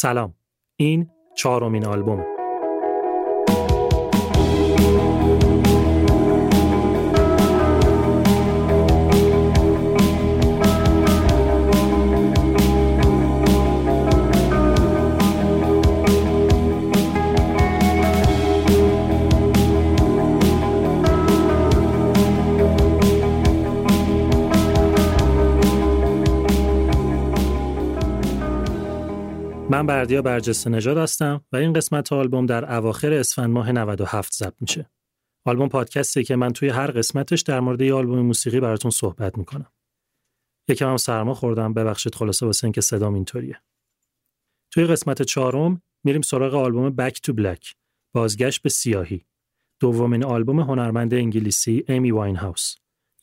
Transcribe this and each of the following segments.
سلام. این چهارمین آلبوم بردیا برجسته نژاد هستم و این قسمت آلبوم در اواخر اسفند ماه 97 ضبط میشه. آلبوم پادکستی که من توی هر قسمتش در مورد یه آلبوم موسیقی براتون صحبت می‌کنم. یکم هم سرما خوردم ببخشید خلاصه واسه اینکه صدام اینطوریه. توی قسمت چهارم میریم سراغ آلبوم بک تو بلک بازگشت به سیاهی دومین آلبوم هنرمند انگلیسی امی واین هاوس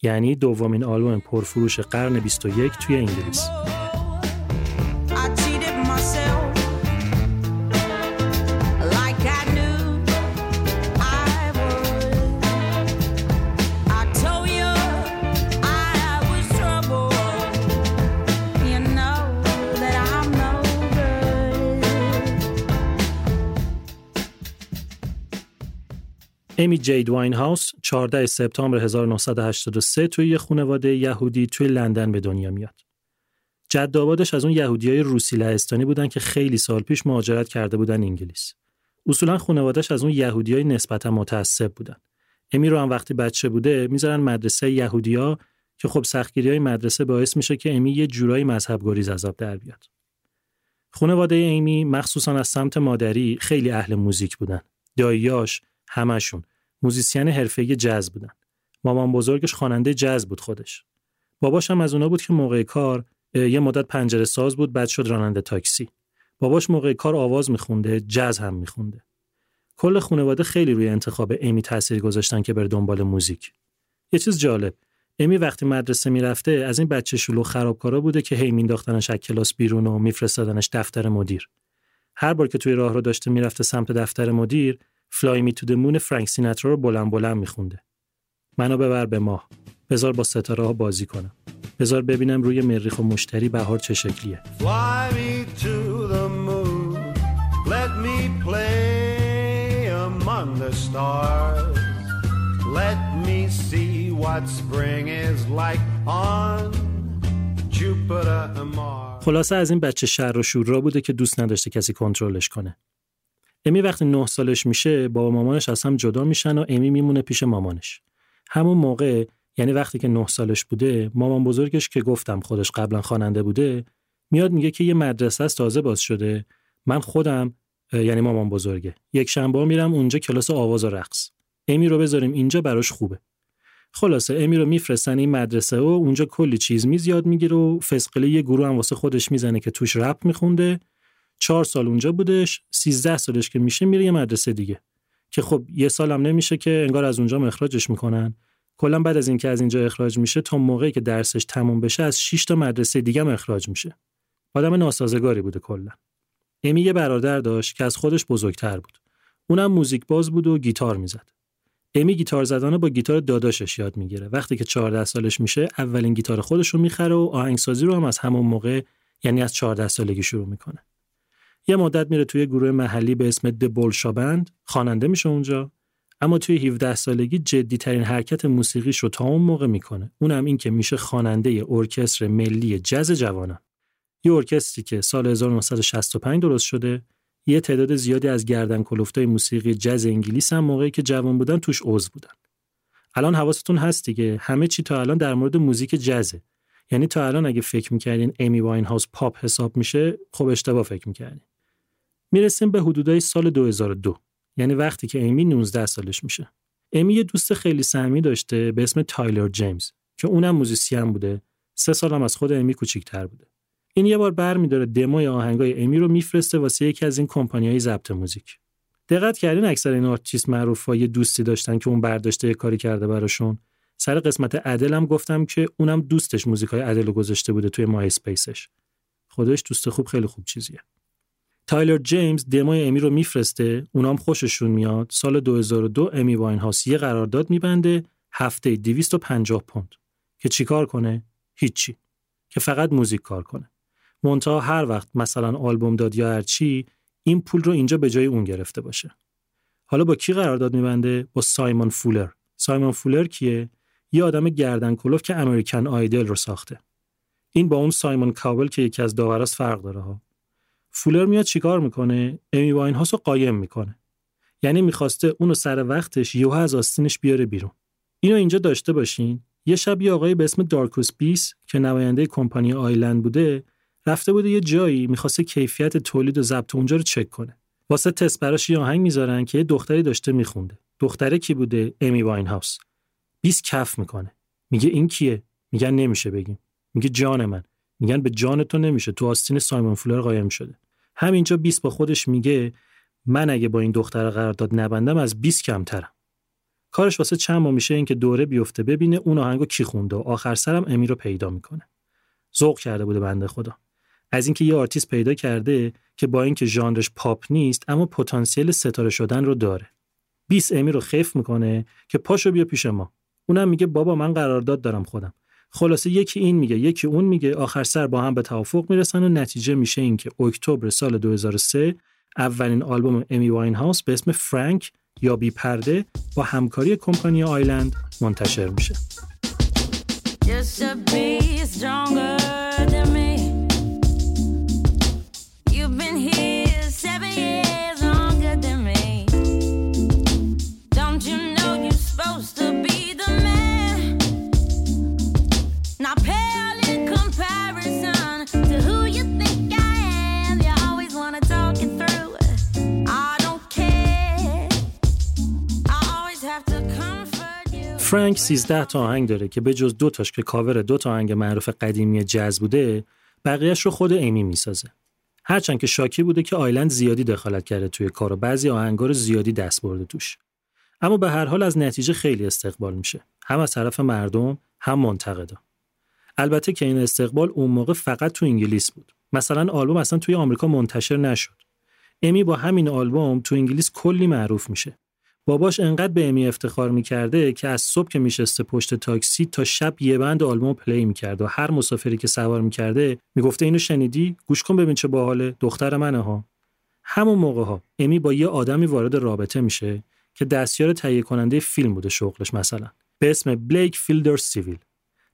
یعنی دومین آلبوم پرفروش قرن 21 توی انگلیس. امی جید واین هاوس 14 سپتامبر 1983 توی یه خانواده یهودی توی لندن به دنیا میاد. جد آبادش از اون یهودیای روسی لهستانی بودن که خیلی سال پیش مهاجرت کرده بودن انگلیس. اصولا خانوادهش از اون یهودیای نسبتا متعصب بودن. امی رو هم وقتی بچه بوده می‌ذارن مدرسه یهودیا که خب سختگیری های مدرسه باعث میشه که امی یه جورایی مذهب گریز عذاب در بیاد. خانواده ایمی مخصوصا از سمت مادری خیلی اهل موزیک بودن. داییاش همشون موزیسین حرفه‌ای جاز بودن. مامان بزرگش خواننده جاز بود خودش. باباش هم از اونا بود که موقع کار یه مدت پنجره ساز بود بعد شد راننده تاکسی. باباش موقع کار آواز میخونده، جاز هم میخونده. کل خانواده خیلی روی انتخاب امی تاثیر گذاشتن که بره دنبال موزیک. یه چیز جالب، امی وقتی مدرسه می‌رفته از این بچه شلو خرابکارا بوده که هی مینداختنش از کلاس بیرون و میفرستادنش دفتر مدیر. هر بار که توی راه رو داشته می‌رفته سمت دفتر مدیر، فلای می تو مون فرانک سیناترا رو بلند بلند میخونده. منو ببر به ماه. بذار با ستاره ها بازی کنم. بذار ببینم روی مریخ و مشتری بهار چه شکلیه. Fly me to the moon. Let me play among the stars. Let me see what spring is like on Jupiter and Mars. خلاصه از این بچه شر و شورا بوده که دوست نداشته کسی کنترلش کنه. امی وقتی نه سالش میشه بابا مامانش از هم جدا میشن و امی میمونه پیش مامانش. همون موقع یعنی وقتی که نه سالش بوده مامان بزرگش که گفتم خودش قبلا خواننده بوده میاد میگه که یه مدرسه است تازه باز شده. من خودم یعنی مامان بزرگه. یک شنبه میرم اونجا کلاس آواز و رقص. امی رو بذاریم اینجا براش خوبه. خلاصه امی رو میفرستن این مدرسه و اونجا کلی چیز میز یاد می‌گیره و فسقلی یه گروه هم واسه خودش می‌زنه که توش رپ میخونده. چهار سال اونجا بودش سیزده سالش که میشه میره یه مدرسه دیگه که خب یه سالم نمیشه که انگار از اونجا مخراجش می‌کنن کلا بعد از اینکه از اینجا اخراج میشه تا موقعی که درسش تموم بشه از 6 تا مدرسه دیگه هم اخراج میشه. آدم ناسازگاری بوده کلا. امی یه برادر داشت که از خودش بزرگتر بود. اونم موزیک باز بود و گیتار می‌زد. امی گیتار زدن با گیتار داداشش یاد می‌گیره. وقتی که 14 سالش میشه اولین گیتار خودش رو می‌خره و آهنگسازی رو هم از همون موقع یعنی از 14 سالگی شروع می‌کنه. یه مدت میره توی گروه محلی به اسم دبولشا بند خواننده میشه اونجا. اما توی 17 سالگی جدی ترین حرکت موسیقیش رو تا اون موقع می‌کنه. اونم این که میشه خواننده ارکستر ملی جز جوانان. یه ارکستری که سال 1965 درست شده. یه تعداد زیادی از گردن کلفتای موسیقی جز انگلیس هم موقعی که جوان بودن توش عضو بودن. الان حواستون هست دیگه. همه چی تا الان در مورد موزیک جزه یعنی تا الان اگه فکر می‌کردین امی واین هاوس پاپ حساب میشه خب اشتباه فکر می‌کردین. می‌رسیم به حدودای سال 2002 یعنی وقتی که امی 19 سالش میشه. امی یه دوست خیلی سمی داشته به اسم تایلر جیمز که اونم موزیسین بوده. سه سالم از خود امی کوچیک‌تر بوده. این یه بار برمیداره دموی آهنگای امی رو میفرسته واسه یکی از این کمپانیای ضبط موزیک. دقت کردین اکثر این آرتیست معروفا یه دوستی داشتن که اون برداشته یه کاری کرده براشون. سر قسمت ادل هم گفتم که اونم دوستش موزیکای رو گذاشته بوده توی مای اسپیسش. خودش دوست خوب خیلی خوب چیزیه. تایلر جیمز دموی امی رو میفرسته اونام خوششون میاد. سال 2002 امی واین هاوس یه قرارداد میبنده هفته 250 پوند. که چیکار کنه؟ هیچی. که فقط موزیک کار کنه. مونتا هر وقت مثلا آلبوم داد یا هرچی این پول رو اینجا به جای اون گرفته باشه. حالا با کی قرارداد میبنده؟ با سایمون فولر. سایمون فولر کیه؟ یه آدم گردن کلوف که امریکن آیدل رو ساخته. این با اون سایمون کابل که یکی از داوراست فرق داره ها. فولر میاد چیکار می‌کنه؟ امی واین رو قایم می‌کنه. یعنی می‌خواسته اونو سر وقتش یوها از آستینش بیاره بیرون. اینو اینجا داشته باشین. یه شب یه آقای به اسم دارکوس بیس که نماینده کمپانی آیلند بوده رفته بوده یه جایی می‌خواسته کیفیت تولید و ضبط اونجا رو چک کنه. واسه تست براش یه آهنگ می‌ذارن که یه دختری داشته میخونده. دختره کی بوده؟ امی واین هاوس بیس کف می‌کنه. میگه این کیه؟ میگن نمیشه بگیم. میگه جان من. میگن به جان تو نمیشه. تو آستین سایمون فولر قایم شده. همینجا 20 با خودش میگه من اگه با این دختر قرارداد نبندم از 20 کمترم. کارش واسه چند ماه میشه اینکه دوره بیفته ببینه اون آهنگو کی خونده و آخر سرم امی رو پیدا می‌کنه. ذوق کرده بوده بنده خدا. از اینکه یه آرتیست پیدا کرده که با اینکه ژانرش پاپ نیست اما پتانسیل ستاره شدن رو داره. بیست امی رو خفت می‌کنه که پاشو بیا پیش ما. اونم میگه بابا من قرارداد دارم خودم. خلاصه یکی این میگه یکی اون میگه آخر سر با هم به توافق می‌رسن و نتیجه میشه این که اکتبر سال 2003 اولین آلبوم امی واین هاوس به اسم فرانک یا بی پرده با همکاری کمپانی آیلند منتشر میشه. فرانک 13 تا آهنگ داره که به جز دو تاش که کاور دو تا آهنگ معروف قدیمی جز بوده بقیهش رو خود ایمی می‌سازه. هرچند که شاکی بوده که آیلند زیادی دخالت کرده توی کار و بعضی آهنگا رو زیادی دست برده توش. اما به هر حال از نتیجه خیلی استقبال میشه. هم از طرف مردم هم منتقدا. البته که این استقبال اون موقع فقط تو انگلیس بود. مثلا آلبوم اصلا توی آمریکا منتشر نشد. امی با همین آلبوم تو انگلیس کلی معروف میشه. باباش انقدر به امی افتخار می‌کرده که از صبح که میشسته پشت تاکسی تا شب یه بند آلبوم پلی می‌کرد و هر مسافری که سوار می‌کرده می‌گفته اینو شنیدی؟ گوش کن ببین چه باحاله. دختر منه ها. همون موقع ها. امی با یه آدمی وارد رابطه میشه که دستیار تهیه کننده فیلم بوده شغلش مثلا. به اسم بلیک فیلدر سیویل.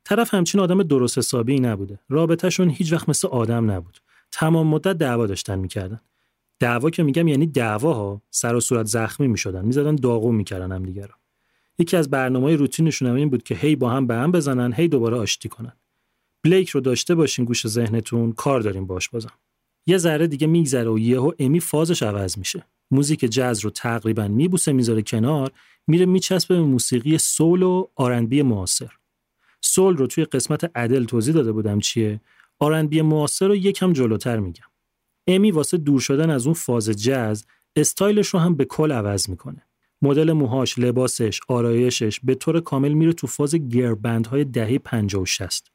طرف همچین آدم درست حسابی نبوده. رابطهشون هیچ وقت مثل آدم نبود. تمام مدت دعوا داشتن می‌کردن. دعوا که میگم یعنی دعواها سر و صورت زخمی می‌شدن. می‌زدن داغون می‌کردن هم دیگه رو. یکی از برنامه روتینشون هم این بود که هی با هم به هم بزنن هی دوباره آشتی کنن. بلیک رو داشته باشین گوش ذهنتون کار داریم باش بازم. یه ذره دیگه میگذره و یهو امی فازش عوض میشه. موزیک جاز رو تقریبا میبوسه می‌ذاره کنار میره میچسبه به موسیقی سول و آرنبی معاصر. سول رو توی قسمت ادل توضیح داده بودم چیه. R&B معاصر رو یکم جلوتر میگم. امی واسه دور شدن از اون فاز جز استایلش رو هم به کل عوض می‌کنه مدل موهاش، لباسش، آرایشش به طور کامل میره تو فاز girl band های دهه 50 و 60.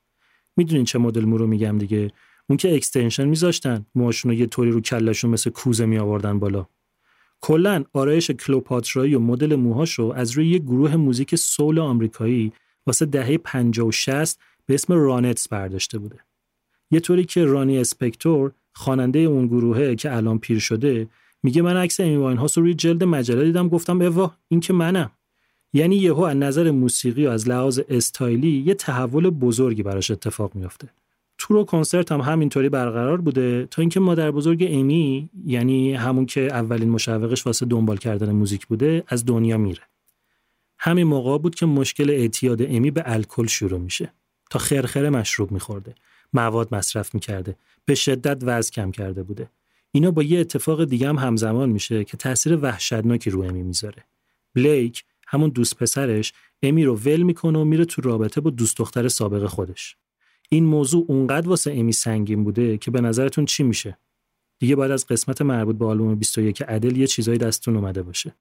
می‌دونین چه مدل مو رو میگم دیگه؟ اون که extension میذاشتن، موهاشون رو یه طوری رو کلشون مثل کوزه می آوردن بالا. کلا آرایش کلئوپاترایی و مدل موهاشو از روی یه گروه موزیک سول آمریکایی واسه دهه 50 و 60 به اسم رانتس برداشته بوده. یه طوری که رانی اسپکتور خواننده اون گروهه که الان پیر شده میگه من عکس امی واینهاوس رو روی جلد مجله دیدم گفتم اوا این که منم. یعنی یهو از نظر موسیقی و از لحاظ استایلی یه تحول بزرگی براش اتفاق میافته. تور و کنسرت هم همینطوری برقرار بوده تا اینکه مادر بزرگ امی یعنی همون که اولین مشوقش واسه دنبال کردن موزیک بوده از دنیا میره. همین موقع بود که مشکل اعتیاد امی به الکل شروع میشه. تا خرخره مشروب میخورده. مواد مصرف می‌کرده. به شدت وزن کم کرده بوده. اینا با یه اتفاق دیگه هم همزمان میشه که تاثیر وحشتناکی رو امی می‌ذاره. بلیک همون دوست پسرش امی رو ول می‌کنه و میره تو رابطه با دوست دختر سابق خودش. این موضوع اونقدر واسه امی سنگین بوده که به نظرتون چی میشه؟ دیگه بعد از قسمت مربوط به آلبوم 21 عدل یه چیزایی دستتون اومده باشه.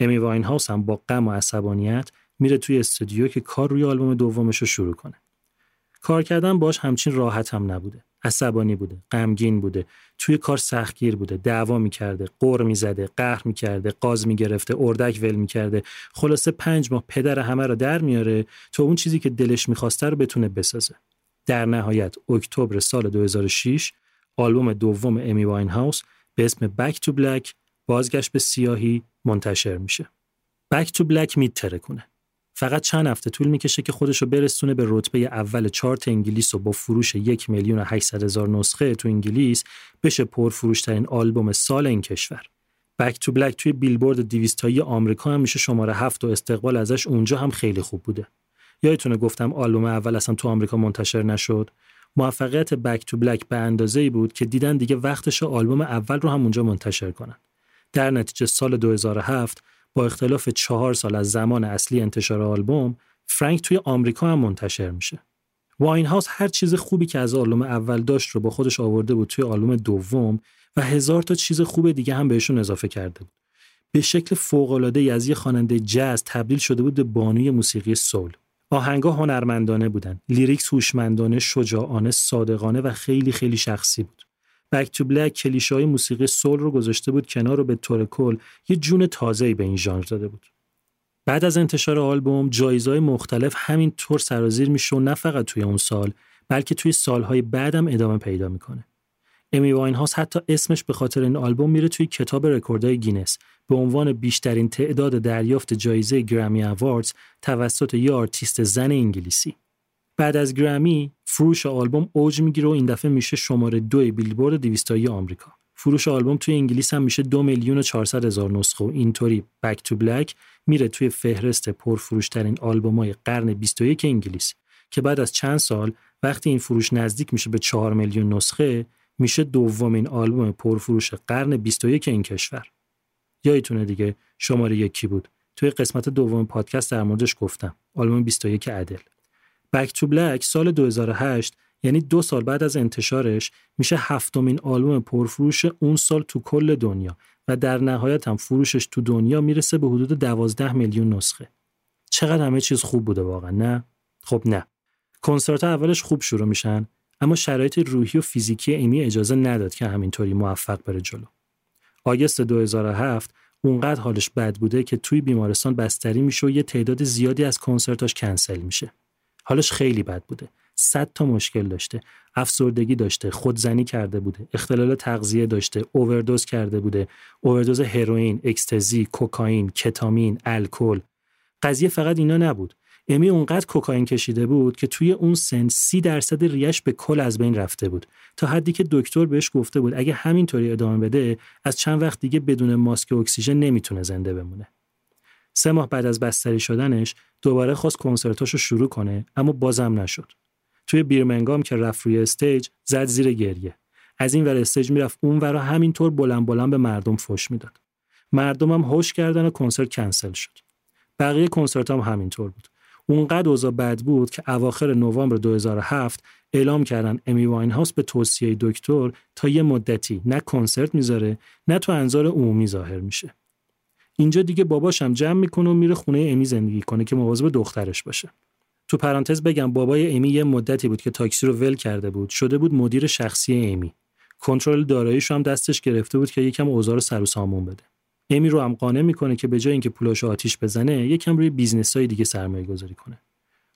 امی واین هاوس هم با غم و عصبانیت میره توی استودیو که کار روی آلبوم دومش رو شروع کنه. کار کردن باش همچین راحت هم نبوده. عصبانی بوده غمگین بوده توی کار سختگیر بوده دعوا می‌کرده قر می‌زده قهر می‌کرده قاز می‌گرفته اردک ول می‌کرده. خلاصه پنج ماه پدر همه رو در میاره تا اون چیزی که دلش می‌خواسته رو بتونه بسازه. در نهایت اکتبر سال 2006 آلبوم دوم امی واین هاوس به اسم بک تو بلک بازگشت به سیاهی منتشر میشه. بک تو بلک میترکونه. فقط چند هفته طول می‌کشه که خودش رو برسونه به رتبه اول چارت انگلیس و با فروش یک میلیون و 800 هزار نسخه تو انگلیس بشه پرفروشترین آلبوم سال این کشور. بک تو بلک توی بیلبورد دیویستایی آمریکا هم میشه شماره هفت و استقبال ازش اونجا هم خیلی خوب بوده. یادتونه گفتم آلبوم اول اصلا تو آمریکا منتشر نشد. موفقیت بک تو بلک به اندازه ای بود که دیدن دیگه وقتش آلبوم اول رو هم اونجا منتشر کنن. در نتیجه سال 2007 با اختلاف چهار سال از زمان اصلی انتشار آلبوم فرانک توی آمریکا هم منتشر میشه. واین هاوس هر چیز خوبی که از آلبوم اول داشت رو با خودش آورده بود توی آلبوم دوم و هزار تا چیز خوب دیگه هم بهشون اضافه کرده بود. به شکل فوق‌العاده از یه خواننده جاز تبدیل شده بود به بانوی موسیقی سول. آهنگا هنرمندانه بودن، lyrics هوشمندانه، شجاعانه، صادقانه و خیلی خیلی شخصی بود. Back to Black کلیشه های موسیقی سول رو گذاشته بود کنار و به طور کل یه جون تازه‌ای به این ژانر داده بود. بعد از انتشار آلبوم جایزهای مختلف همین طور سرازیر میشه و نه فقط توی اون سال بلکه توی سالهای بعدم ادامه پیدا می‌کنه. امی واینهاوس حتی اسمش به خاطر این آلبوم میره توی کتاب رکوردهای گینس به عنوان بیشترین تعداد دریافت جایزه Grammy Awards توسط یه آرتیست زن انگلیسی. بعد از گرمی فروش آلبوم اوج می‌گیره و این دفعه میشه شماره دو بیلبورد دویست تایی آمریکا. فروش آلبوم توی انگلیس هم میشه دو میلیون و 400 هزار نسخه و اینطوری Back to Black میره توی فهرست پرفروشترین آلبومای قرن 21 انگلیس که بعد از چند سال وقتی این فروش نزدیک میشه به 4 میلیون نسخه میشه دومین آلبوم پرفروش قرن 21 این کشور. یادتونه دیگه شماره یکی بود. توی قسمت دوم پادکست در موردش گفتم. آلبوم 21 عدل. بک تو بلک سال 2008 یعنی دو سال بعد از انتشارش میشه هفتمین آلبوم پرفروش اون سال تو کل دنیا و در نهایت هم فروشش تو دنیا می‌رسه به حدود 12 میلیون نسخه. چقدر همه چیز خوب بوده واقعا نه؟ خب نه. کنسرت اولش خوب شروع میشن اما شرایط روحی و فیزیکی ایمی اجازه نداد که همینطوری موفق بره جلو. آگست 2007 اونقدر حالش بد بوده که توی بیمارستان بستری میشه و یه تعداد زیادی از کنسرتاش کنسل میشه. حالش خیلی بد بوده. صد تا مشکل داشته. افسردگی داشته، خودزنی کرده بوده، اختلال تغذیه داشته، اووردوز کرده بوده، اووردوز هروئین، اکستزی، کوکائین، کتامین، الکل. قضیه فقط اینا نبود. امی اونقدر کوکائین کشیده بود که توی اون سن سی درصد ریش به کل از بین رفته بود تا حدی که دکتر بهش گفته بود اگه همینطوری ادامه بده از چند وقت دیگه بدون ماسک اکسیژن نمی‌تونه زنده بمونه سه ماه بعد از بستری شدنش دوباره خواست کنسرتاشو شروع کنه اما بازم نشد. توی بیرمنگام که رفت روی استیج زد زیر گریه. از این ور استیج می‌رفت اون ور همینطور بلند بلند به مردم فش می‌داد. مردمم هوش کردن و کنسرت کنسل شد. بقیه کنسرت هم همینطور بود. اونقدر اوضاع بد بود که اواخر نوامبر 2007 اعلام کردن امی واین هاوس به توصیه دکتر تا یه مدتی نه کنسرت می‌ذاره نه تو انظار عمومی ظاهر میشه. اینجا دیگه باباش هم جمع می‌کنه و میره خونه امی زندگی کنه که مواظب دخترش باشه. تو پرانتز بگم بابای امی یه مدتی بود که تاکسی رو ول کرده بود. شده بود مدیر شخصی امی. کنترل داراییش هم دستش گرفته بود که یکم اوضاع رو سر و سامون بده. امی رو هم قانع می‌کنه که به جای اینکه پولاشو آتیش بزنه یکم روی business های دیگه سرمایه گذاری کنه.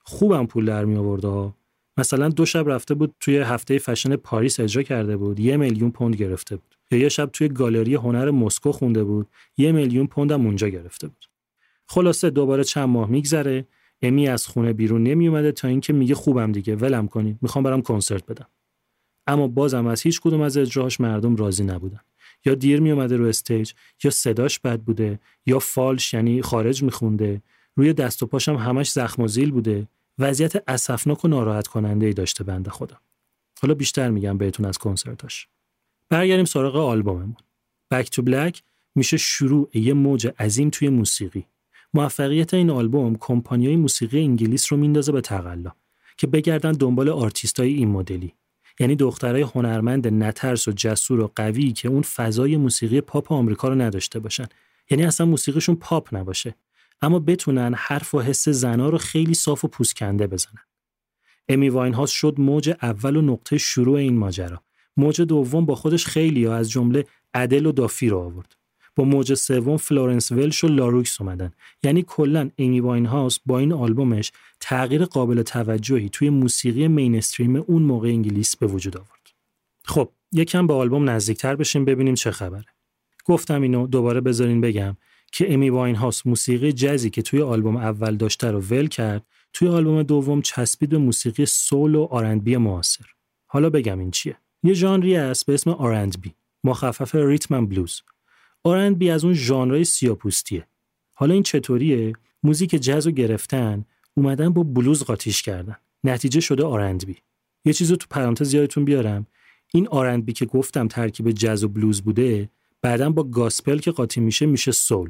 خوبم پول در می آورده مثلا دو شب رفته بود توی هفته فشن پاریس اجرا کرده بود. یه میلیون پوند گرفته بود. یا یه شب توی گالری هنر مسکو خونده بود. یه میلیون پوند هم اونجا گرفته بود. خلاصه دوباره چند ماه میگذره. امی از خونه بیرون نمی اومده تا اینکه میگه خوبم دیگه ولم کنید می‌خوام برم کنسرت بدم. اما بازم از هیچ کدوم از اجراهاش مردم راضی نبودن. یا دیر می اومده رو استیج یا صداش بد بوده یا فالش یعنی خارج میخونده. روی دست و پاشم همش زخم و زیلی بوده. وضعیت اسفناک و ناراحت کننده ای داشته بنده خدا. حالا بیشتر میگم بهتون از کنسرتاش. برگردیم سراغ آلبوممون. Back to Black میشه شروع یه موج عظیم توی موسیقی. موفقیت این آلبوم کمپانیای موسیقی انگلیس رو میندازه به تقلا که بگردن دنبال آرتیستای این مدلی. یعنی دخترای هنرمند نترس و جسور و قوی که اون فضای موسیقی پاپ آمریکا رو نداشته باشن. یعنی اصلا موسیقیشون پاپ نباشه. اما بتونن حرف و حس زنا رو خیلی صاف و پوست‌کنده بزنن. امی واین شد موج اول و نقطه شروع این ماجرا. موج دوم با خودش خیلی ها از جمله ادل و دافی رو آورد. با موج سوم فلورنس ولش و لاروکس اومدن. یعنی کلا امی واین هاوس با این آلبومش تغییر قابل توجهی توی موسیقی mainstream اون موقع انگلیس به وجود آورد. خب یکم به آلبوم نزدیکتر بشیم ببینیم چه خبره. گفتم اینو دوباره بذارین بگم. که امی واین هاوس موسیقی جزی که توی آلبوم اول داشته رو ول کرد توی آلبوم دوم چسبید به موسیقی soul و R&B معاصر. حالا بگم این چیه. یه ژانری است به اسم R&B مخفف rhythm blues. R&B از اون ژانرهای سیاپوستیه. حالا این چطوریه؟ موزیک جز رو گرفتن اومدن با بلوز قاطیش کردن. نتیجه شده R&B یه چیزو تو پرانتز یادتون بیارم. این R&B که گفتم ترکیب جز و بلوز بوده بعدا با gospel که قاطی میشه میشه soul.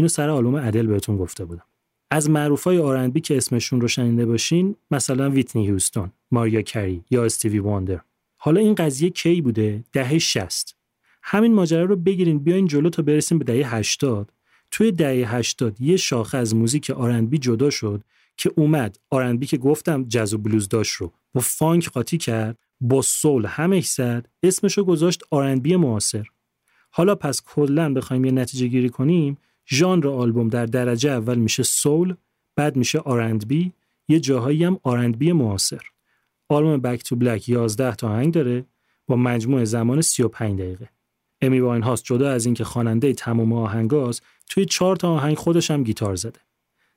اینو سر آلبوم ادل بهتون گفته بودم. از معروفای R&B که اسمشون رو شنیده باشین مثلا ویتنی هیوستون ماریا کری یا استیوی واندر حالا این قضیه کی بوده؟ دهه 60 همین ماجرا رو بگیرین بیاین جلو تا برسیم به دهه 80 توی دهه 80 یه شاخه از موزیک R&B جدا شد که اومد. R&B که گفتم جز و بلوز داشت رو با فانک قاطی کرد با soul همش زد. اسمشو گذاشت R&B معاصر. حالا پس کلا بخوایم یه نتیجه گیری کنیم ژانر آلبوم در درجه اول میشه soul بعد میشه R&B یه جاهایی هم R&B معاصر. آلبوم Back to Black 11 تا آهنگ داره با مجموع زمان 35 دقیقه. امی واین هاوس جدا از اینکه خواننده تمام آهنگاست توی چهار تا آهنگ خودش هم گیتار زده.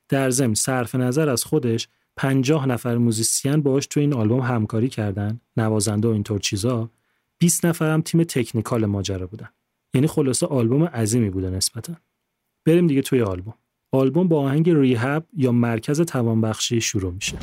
در ضمن صرف نظر از خودش 50 نفر musician باهاش توی این آلبوم همکاری کردن نوازنده و اینطور چیزا. 20 نفر هم تیم تکنیکال ماجرا بودن. یعنی خلاصه آلبوم عظیمی بوده نسبتا. بریم دیگه توی آلبوم. آلبوم با آهنگ ریهب یا مرکز توانبخشی شروع میشه.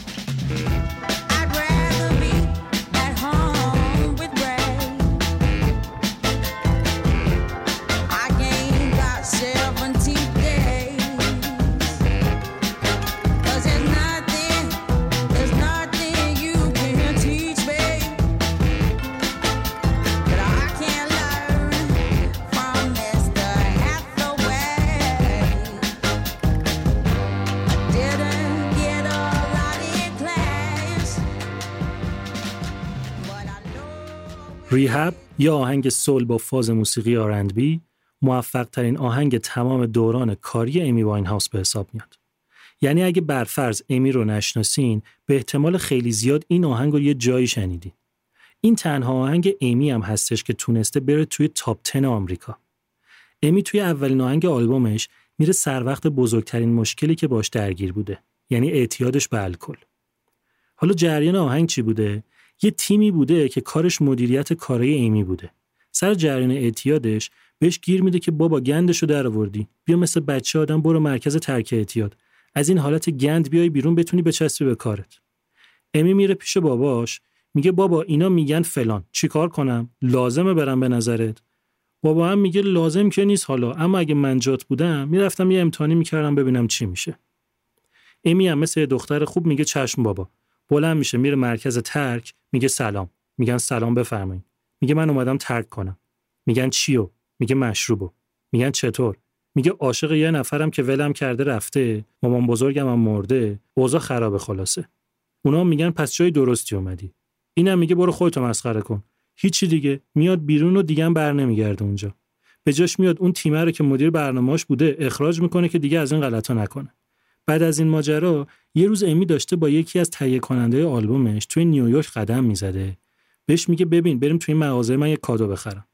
ریهب یا آهنگ سول با فاز موسیقی آرندبی موفق ترین آهنگ تمام دوران کاری امی واین هاوس به حساب میاد. یعنی اگه برفرض امی رو نشناسین به احتمال خیلی زیاد این آهنگ رو یه جایی شنیدین. این تنها آهنگ امی هم هستش که تونسته بره توی تاپ 10 آمریکا. امی توی اولین آهنگ آلبومش میره سر وقت بزرگترین مشکلی که باش درگیر بوده یعنی اعتیادش به الکل. حالا جریان آهنگ چی بوده؟ یه تیمی بوده که کارش مدیریت کارای ایمی بوده. سر جریان اعتیادش بهش گیر میده که بابا گندشو در آوردی. بیا مثل بچه آدم برو مرکز ترک اعتیاد. از این حالت گند بیای بیرون بتونی بچسبی به کارت. امی میره پیش باباش میگه بابا اینا میگن فلان چیکار کنم لازمه برم به نظرت بابا هم میگه لازم که نیست حالا اما اگه من جات بودم می‌رفتم یه امتحانی می‌کردم ببینم چی میشه امی هم مثل دختر خوب میگه چشم بابا بلند میشه میره مرکز ترک میگه سلام. میگن سلام بفرمایید. میگه من اومدم ترک کنم. میگن چیو؟ میگه مشروبو. میگن چطور؟ میگه عاشق یه نفرم که ولم کرده رفته مامان بزرگم هم مرده اوضاع خرابه خلاصه. اونا میگن پس جای درستی اومدی. اینم میگه برو خودتو مسخره کن. هیچی دیگه. میاد بیرون و دیگه بر نمیگرده اونجا. به جاش میاد اون تیمه رو که مدیر برنامه‌اش بوده اخراج می‌کنه که دیگه از این غلطا نکنه. بعد از این ماجرا یه روز امی داشته با یکی از تهیه کننده آلبومش توی نیویورک قدم می‌زده. بهش میگه ببین بریم توی این مغازه من یه کادو بخرم.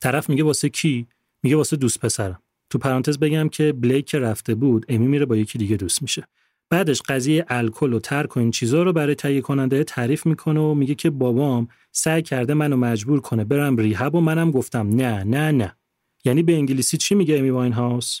طرف میگه واسه کی؟ میگه واسه دوست پسرم. تو پرانتز بگم که بلیک رفته بود امی میره با یکی دیگه دوست میشه. بعدش قضیه الکل و ترک و این چیزا رو برای تهیه کننده تعریف می‌کنه و میگه که بابام سعی کرده منو مجبور کنه برم ریهب و منم گفتم نه نه نه. یعنی به انگلیسی چی میگه امی واین هاوس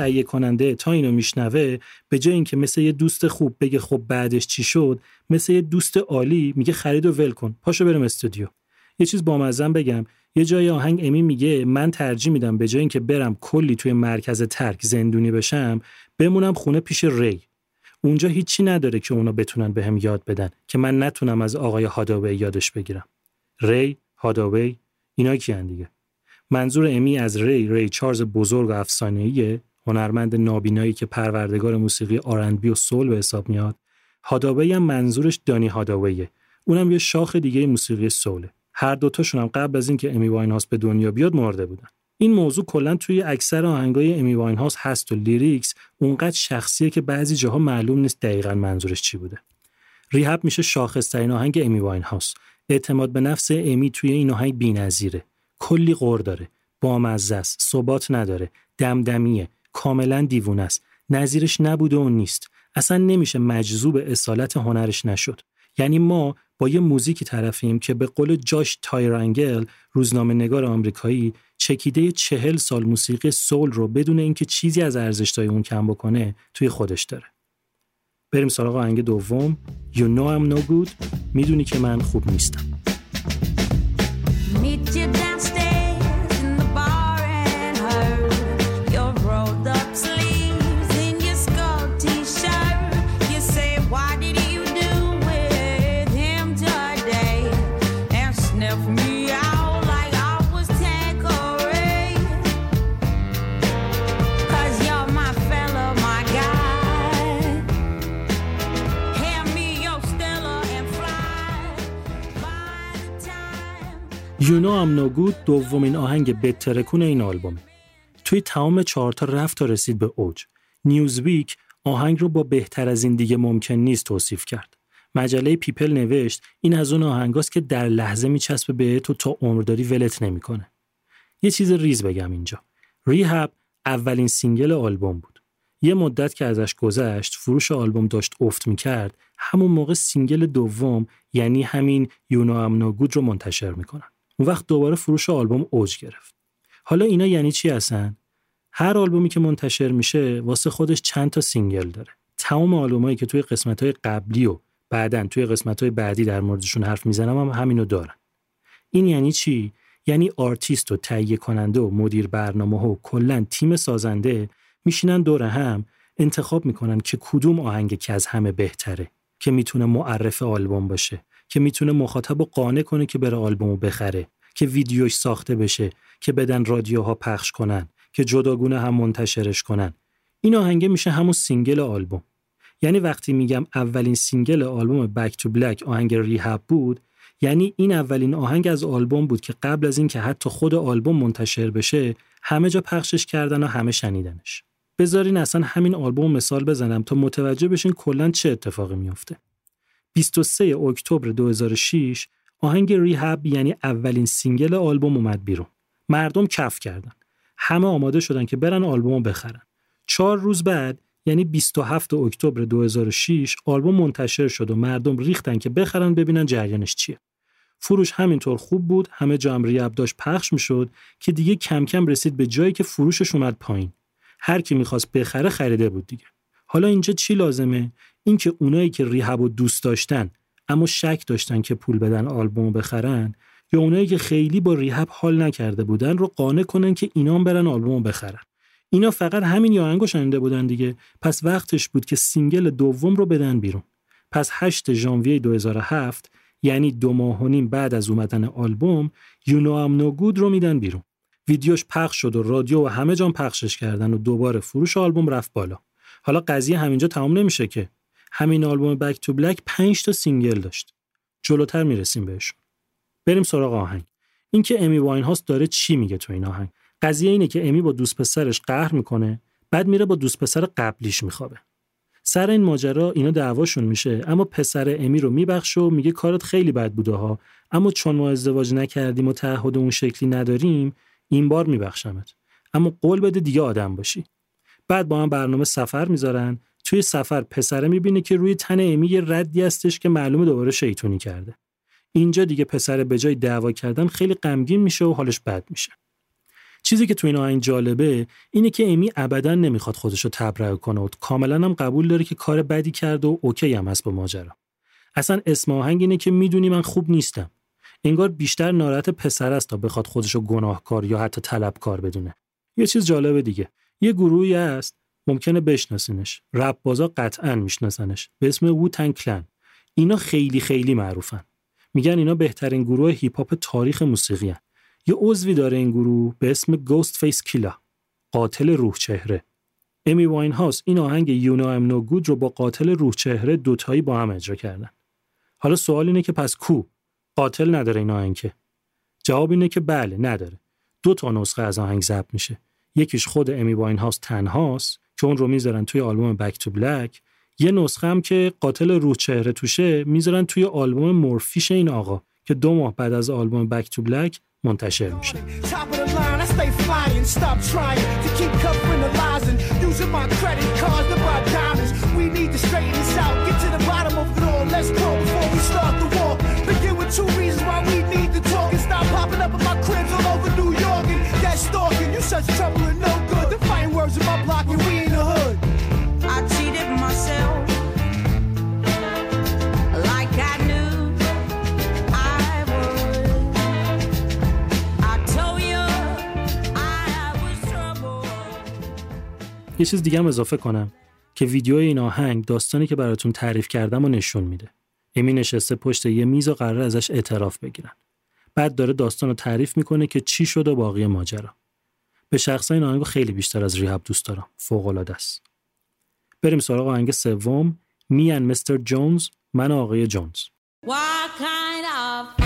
تهیه کننده تا اینو میشنوه به جای اینکه مثل یه دوست خوب بگه خب بعدش چی شد مثل یه دوست عالی میگه خرید و ول کن پاشو بریم استودیو. یه چیز بامزن بگم یه جای آهنگ امی میگه من ترجیح میدم به جای اینکه برم کلی توی مرکز ترک زندونی بشم بمونم خونه پیش ری. اونجا هیچی نداره که اونا بتونن بهم یاد بدن که من نتونم از آقای هاداوی یادش بگیرم. ری هاداوی اینا کیان دیگه؟ منظور امی از ری ری چارلز بزرگ و افسانه‌ایه. هنرمند نابینایی که پروردگار موسیقی R&B و soul به حساب میاد هاتاوی هم منظورش دانی هاتاویه. اونم یه شاخ دیگه موسیقی soul ه. هر دوتاشون هم قبل از اینکه امی واینهاوس به دنیا بیاد مرده بودن. این موضوع کلا توی اکثر آهنگای امی واینهاوس هست و lyrics اونقدر شخصیه که بعضی جاها معلوم نیست دقیقا منظورش چی بوده. Rehab میشه شاخصترین آهنگ امی واینهاوس. اعتماد به نفس امی توی این آهنگ بی‌نظیره. کلی غور داره. بامزه است. ثبات نداره. دمدمیه. کاملا دیوونه است. نظیرش نبوده و نیست. اصلا نمیشه مجذوب اصالت هنرش نشد. یعنی ما با یه موزیکی طرفیم که به قول جاش تایرانگل روزنامه نگار آمریکایی چکیده چهل سال موسیقی سول رو بدون اینکه چیزی از ارزشتای اون کم بکنه توی خودش داره. بریم سراغ آهنگ دوم. You know I'm no good. می‌دونی که من خوب نیستم. No good دومین آهنگ بترکون این آلبومه. توی تمام چهارتا رفت تا رسید به اوج. نیوزویک آهنگ رو با بهتر از این دیگه ممکن نیست توصیف کرد. مجله پیپل نوشت این از اون آهنگاست که در لحظه میچسبه بهت و تا عمرداری ولت نمی‌کنه. یه چیز ریز بگم اینجا. Rehab اولین single آلبوم بود. یه مدت که ازش گذشت فروش آلبوم داشت افت می‌کرد همون موقع single دوم یعنی همین You Know I'm No Good رو منتشر می‌کنن. اون وقت دوباره فروش آلبوم اوج گرفت. حالا اینا یعنی چی هستن؟ هر آلبومی که منتشر میشه واسه خودش چند تا single داره. تمام آلبومایی که توی قسمت‌های قبلی و بعدن توی قسمت‌های بعدی در موردشون حرف می‌زنم هم همینو دارن. این یعنی چی؟ یعنی آرتیست و تهیه کننده و مدیر برنامه و کلا تیم سازنده میشینن دور هم انتخاب می‌کنن که کدوم آهنگ که از همه بهتره که می‌تونه معرف آلبوم باشه که می‌تونه مخاطب رو قانع کنه که بره آلبومو بخره که ویدیوش ساخته بشه که بدن رادیوها پخش کنن که جداگونه هم منتشرش کنن. این آهنگه میشه همون single آلبوم. یعنی وقتی میگم اولین single آلبوم Back to Black آهنگ Rehab بود یعنی این اولین آهنگ از آلبوم بود که قبل از اینکه حتی خود آلبوم منتشر بشه همه جا پخشش کردن و همه شنیدنش. بذارین اصلا همین آلبوم مثال بزنم تا متوجه بشین کلا چه اتفاقی میفته 23 اکتبر 2006 آهنگ Rehab یعنی اولین single آلبوم اومد بیرون. مردم کف کردن. همه آماده شدن که برن آلبوم بخرن. چهار روز بعد یعنی 27 اکتبر 2006 آلبوم منتشر شد و مردم ریختن که بخرن ببینن جریانش چیه. فروش همینطور خوب بود. همه جا هم Rehab داشت پخش می‌شد که دیگه کم کم رسید به جایی که فروشش اومد پایین. هر کی می‌خواست بخره خریده بود دیگه. حالا اینجا چی لازمه؟ اینکه اونایی که Rehab و دوست داشتن اما شک داشتن که پول بدن آلبوم بخرن یا اونایی که خیلی با Rehab حال نکرده بودن رو قانع کنن که اینا هم برن آلبوم بخرن. اینا فقط همینو شنیده بودن دیگه. پس وقتش بود که single دوم رو بدن بیرون. پس 8 ژانویه 2007 یعنی دو ماه و نیم بعد از اومدن آلبوم You Know I'm No Good رو میدن بیرون. ویدیوش پخش شد و رادیو و همه جا پخشش کردن و دوباره فروش آلبوم رفت بالا. حالا قضیه همینجا تمام نمیشه که. همین آلبوم Back to Black 5 تا single داشت. جلوتر می‌رسیم بهشون. بریم سراغ آهنگ. اینکه امی واین هاوس داره چی میگه تو این آهنگ؟ قضیه اینه که امی با دوست پسرش قهر می‌کنه بعد میره با دوست پسر قبلیش میخوابه. سر این ماجرا اینا دعواشون میشه اما پسر امی رو میبخشه و میگه کارت خیلی بد بوده ها. اما چون ما ازدواج نکردیم و تعهد اون شکلی نداریم این بار میبخشمت. اما قول بده دیگه آدم باشی. بعد با هم برنامه سفر می‌ذارن. توی سفر پسره می‌بینه که روی تن امی یه ردی هستش که معلومه دوباره شیطونی کرده. اینجا دیگه پسر به جای دعوا کردن خیلی غمگین میشه و حالش بد میشه. چیزی که تو این آهنگ جالبه اینه که امی ابدا نمی‌خواد خودش رو تبرئه کنه و کاملا هم قبول داره که کار بدی کرده و اوکی هم هست با ماجرا. اصلا اسم آهنگ اینه که می‌دونی من خوب نیستم. انگار بیشتر ناراحت پسره است تا بخواد خودش رو گناهکار یا حتی طلبکار بدونه. یه چیز جالبه دیگه. یه گروهی هست ممکنه بشناسینش. رپ بازا قطعا میشناسنش. به اسم Wu-Tang Clan. اینا خیلی خیلی معروفن. میگن اینا بهترین گروه هیپ هاپ تاریخ موسیقی هن. یه عضوی داره این گروه به اسم گوست فیس کیلا قاتل روح چهره امی واین هاوس این آهنگ You Know I'm No Good رو با قاتل روح چهره دوتایی با هم اجرا کردن. حالا سوال اینه که پس کو؟ قاتل نداره این آهنگ جواب اینه که بله نداره. دو تا نسخه از آهنگ ضبط میشه. یکیش خود امی واین هاوس تنهاست که اون رو می‌ذارن توی آلبوم بک تو بلک یه نسخه هم که قاتل روح چهره توشه می‌ذارن توی آلبوم مورفیش این آقا که دو ماه بعد از آلبوم بک تو بلک منتشر میشه. Stalking. You such trouble and no good. The fighting words in my block and we in the hood. I cheated myself like I knew I would. I told you I was trouble. یه چیز دیگه هم اضافه کنم که ویدیو این آهنگ داستانی که براتون تعریف کردم و نشون میده. امی نشسته پشت یه میز و قرار ازش اعتراف بگیرن. بعد داره داستان رو تعریف می‌کنه که چی شد و باقی ماجرا. به شخصا این آهنگو خیلی بیشتر از ریهب دوست دارم. فوق العاده است. بریم سراغ آهنگ سوم می and مستر جونز من آقای جونز. What kind of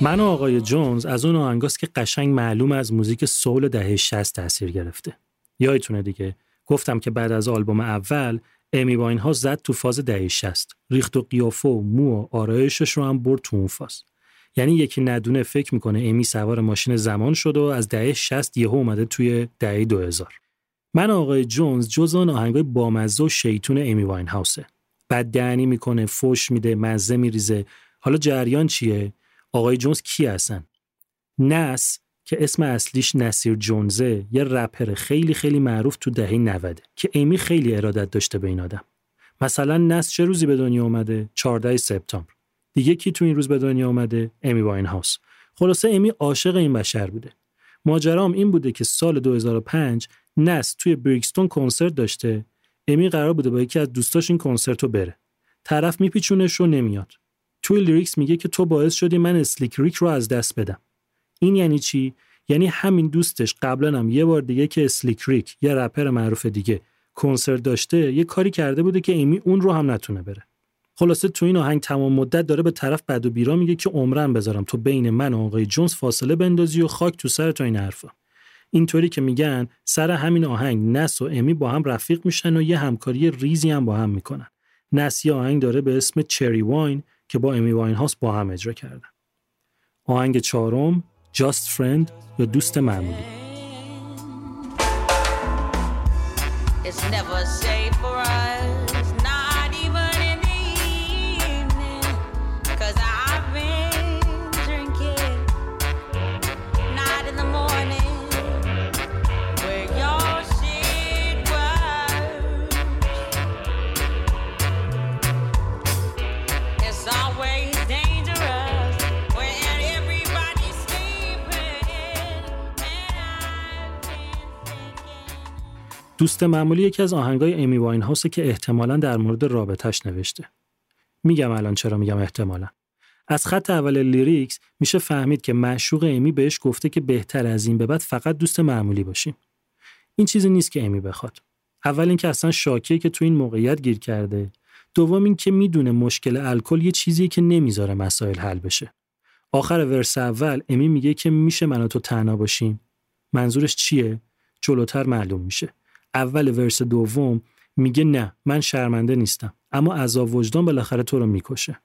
من و آقای جونز از اون آهنگاست که قشنگ معلوم از موزیک سول دهه 60 تاثیر گرفته. یادتونه دیگه؟ گفتم که بعد از آلبوم اول امی واین ها زد تو فاز دهه 60 ریخت و قیافه و مو و آرایشش رو هم برد تو اون فاز. یعنی یکی ندونه فکر می‌کنه امی سوار ماشین زمان شد و از دهه 60 یهو اومده توی دهه 2000 من آقای جونز جز اون آهنگای بامزه و شیطون امی واین هاوسه بعد دهنی می‌کنه فوش میده مزه میریزه. حالا جریان چیه؟ آقای جونز کی هستن؟ نس که اسم اصلیش نصیر جونزه یه رپر خیلی خیلی معروف تو دهه 90 که ایمی خیلی ارادت داشته به این آدم. مثلا نس چه روزی به دنیا اومده؟ 14 سپتامبر. دیگه کی تو این روز به دنیا اومده؟ امی واین هاوس خلاصه امی عاشق این بشر بوده. ماجرام این بوده که سال 2005 نس توی بریکستون کنسرت داشته. امی قرار بوده با یکی از دوستاش این کنسرت رو بره. طرف میپیچونتش و نمیاد. توی lyrics میگه که تو باعث شدی من اسلیک ریک رو از دست بدم. این یعنی چی؟ یعنی همین دوستش قبلا هم یه بار دیگه که اسلیک ریک یه رپر معروف دیگه کنسرت داشته یه کاری کرده بوده که ایمی اون رو هم نتونه بره. خلاصه تو این آهنگ تمام مدت داره به طرف بد و بیراه میگه که عمرا بذارم تو بین من و آقای جونز فاصله بندازی و خاک تو سرت و این حرفا. اینطوری که میگن سر همین آهنگ نس و امی با هم رفیق میشن و یه همکاری ریزی هم با هم می‌کنن. نس یه آهنگ داره به اسم چری واین که با امی واین هاست با هم اجرا کردن. آهنگ چهارم جاست فرند یا دوست معمولی. دوست معمولی یکی از آهنگای امی واین هاست که احتمالا در مورد رابطش نوشته. میگم الان چرا میگم احتمالا. از خط اول لیریکس میشه فهمید که معشوق امی بهش گفته که بهتر از این به بعد فقط دوست معمولی باشیم. این چیزی نیست که امی بخواد. اول اینکه اصلا شاکیه که تو این موقعیت گیر کرده. دوم اینکه می‌دونه مشکل الکل یه چیزیه که نمی‌ذاره مسائل حل بشه. آخر ورس اول امی میگه که میشه من تو تنها باشیم. منظورش چیه؟ جلوتر معلوم میشه. اول ورس دوم میگه نه من شرمنده نیستم. اما عذاب وجدان بالاخره تو رو می‌کشه.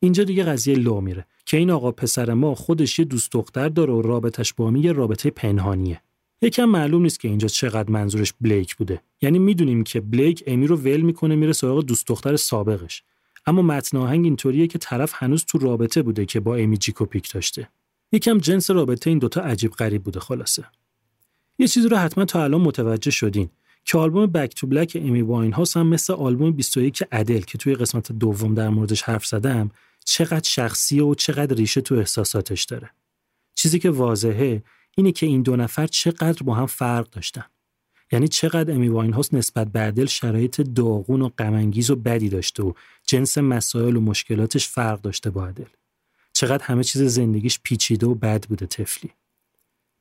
اینجا دیگه قضیه لو میره که این آقا پسر ما خودش یه دوست دختر داره و رابطش با امی یه رابطه پنهانیه. یکم معلوم نیست که اینجا چقدر منظورش بلیک بوده. یعنی می‌دونیم که بلیک امی رو ول می‌کنه میره سراغ دوست دختر سابقش. اما متن آهنگ اینطوریه که طرف هنوز تو رابطه بوده که با امی جیکو پیک داشته. یکم جنس رابطه این دوتا عجیب غریب بوده خلاصه. یه چیزی رو حتما تا الان متوجه شدین. که آلبوم بک تو بلک امی واین هاست هم مثل آلبوم 21 ادل که توی قسمت دوم در موردش حرف زدم چقدر شخصیه و چقدر ریشه تو احساساتش داره. چیزی که واضحه اینه که این دو نفر چقدر با هم فرق داشتن. یعنی چقدر امی واین هاست نسبت به ادل شرایط داغون و غمانگیز و بدی داشته و جنس مسائل و مشکلاتش فرق داشته با ادل چقدر همه چیز زندگیش پیچیده و بد بوده تفلی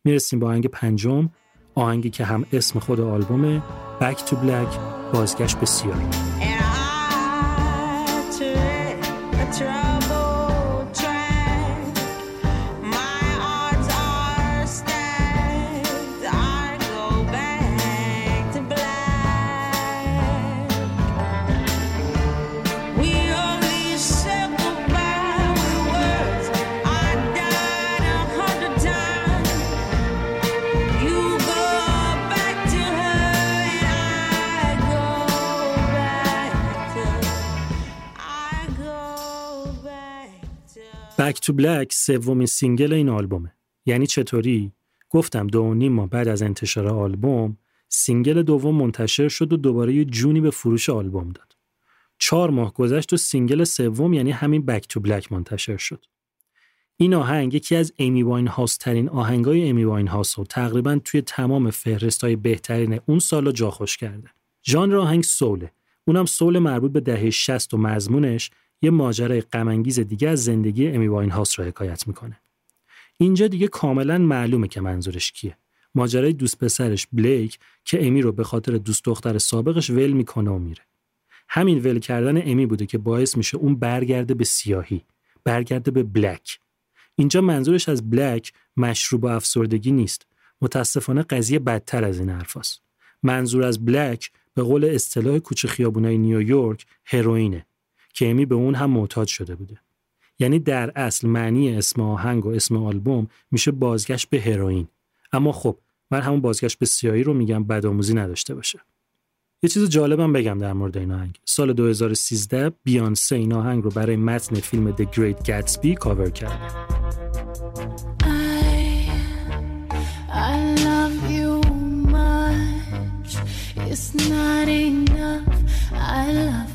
می‌رسیم به آهنگ پنجم. آهنگی که هم اسم خود آلبومه Back to Black بازگشت به سیاهی. Back to Black سومین single این آلبومه. یعنی چطوری؟ گفتم دو نیم ماه بعد از انتشار آلبوم single دوم منتشر شد و دوباره یه جونی به فروش آلبوم داد. چهار ماه گذشت و single سوم یعنی همین Back to Black منتشر شد. این آهنگ یکی از امی واین هاوس ترین آهنگای امی واین هاوس و تقریبا توی تمام فهرست های بهترین اون سالا جا خوش کرده. ژانر آهنگ soul ه. اونم soul مربوط به دهه 60 و مضمونش. یه ماجرای غم دیگه از زندگی امی واین هاوس رو حکایت می‌کنه. اینجا دیگه کاملا معلومه که منظورش کیه. ماجرای دوست پسرش بلیک که امی رو به خاطر دوست دختر سابقش ول می‌کنه و میره. همین ول کردن امی بوده که باعث میشه اون برگرده به سیاهی برگرده به بلک. اینجا منظورش از بلک مشروب و افسردگی نیست. متاسفانه قضیه بدتر از این حرفاست منظور از بلک به قول اصطلاح کوچه خیابونای نیویورک هروئینه. که امی به اون هم معتاد شده بوده. یعنی در اصل معنی اسم آهنگ و اسم آلبوم میشه بازگشت به هروئین. اما خب من همون بازگشت به سیاهی رو میگم بدآموزی نداشته باشه. یه چیز جالبم بگم در مورد این آهنگ. سال 2013 بیانسه این آهنگ رو برای متن فیلم The Great Gatsby کاور کرده I love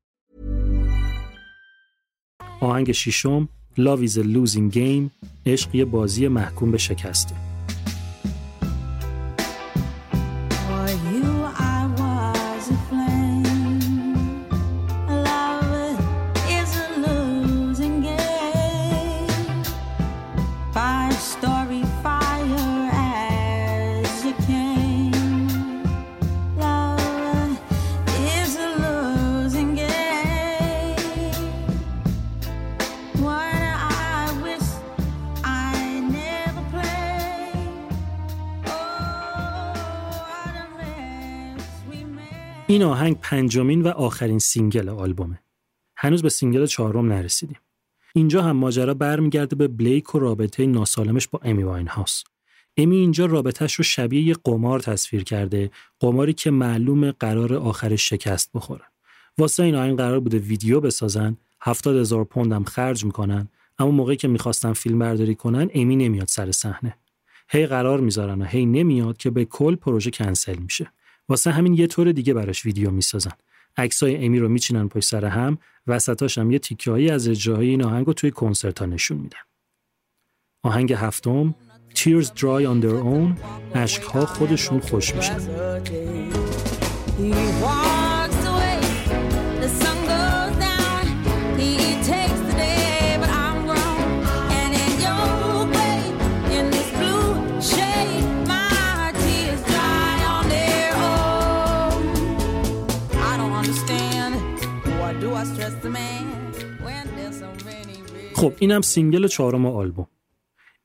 آهنگ ششم Love is a losing game عشق یه بازی محکوم به شکسته. این آهنگ پنجمین و آخرین single آلبومه. هنوز به single چهارم نرسیدیم. اینجا هم ماجرا برمیگرده به بلیک و رابطه ناسالمش با امی واین هاوس. امی اینجا رابطهش رو شبیه یه قمار تصویر کرده، قماری که معلومه قراره آخرش شکست بخوره. واسه این آهنگ قرار بوده ویدیو بسازن، هفتاد هزار پوند هم خرج می‌کنن، اما موقعی که می‌خواستن فیلم برداری کنن امی نمیاد سر صحنه. هی قرار می‌ذارن و هی نمیاد که به کل پروژه کنسل میشه. واسه همین یه طور دیگه براش ویدیو می‌سازن. عکسای امی رو میچینن پشت سر هم، وسطاش هم یه تیکه‌هایی از اجراهای این آهنگ رو توی کنسرت ها نشون میدن. آهنگ هفتم Tears Dry on Their Own اشکها خودشون خوش میشن. خب اینم single چهارم آلبوم.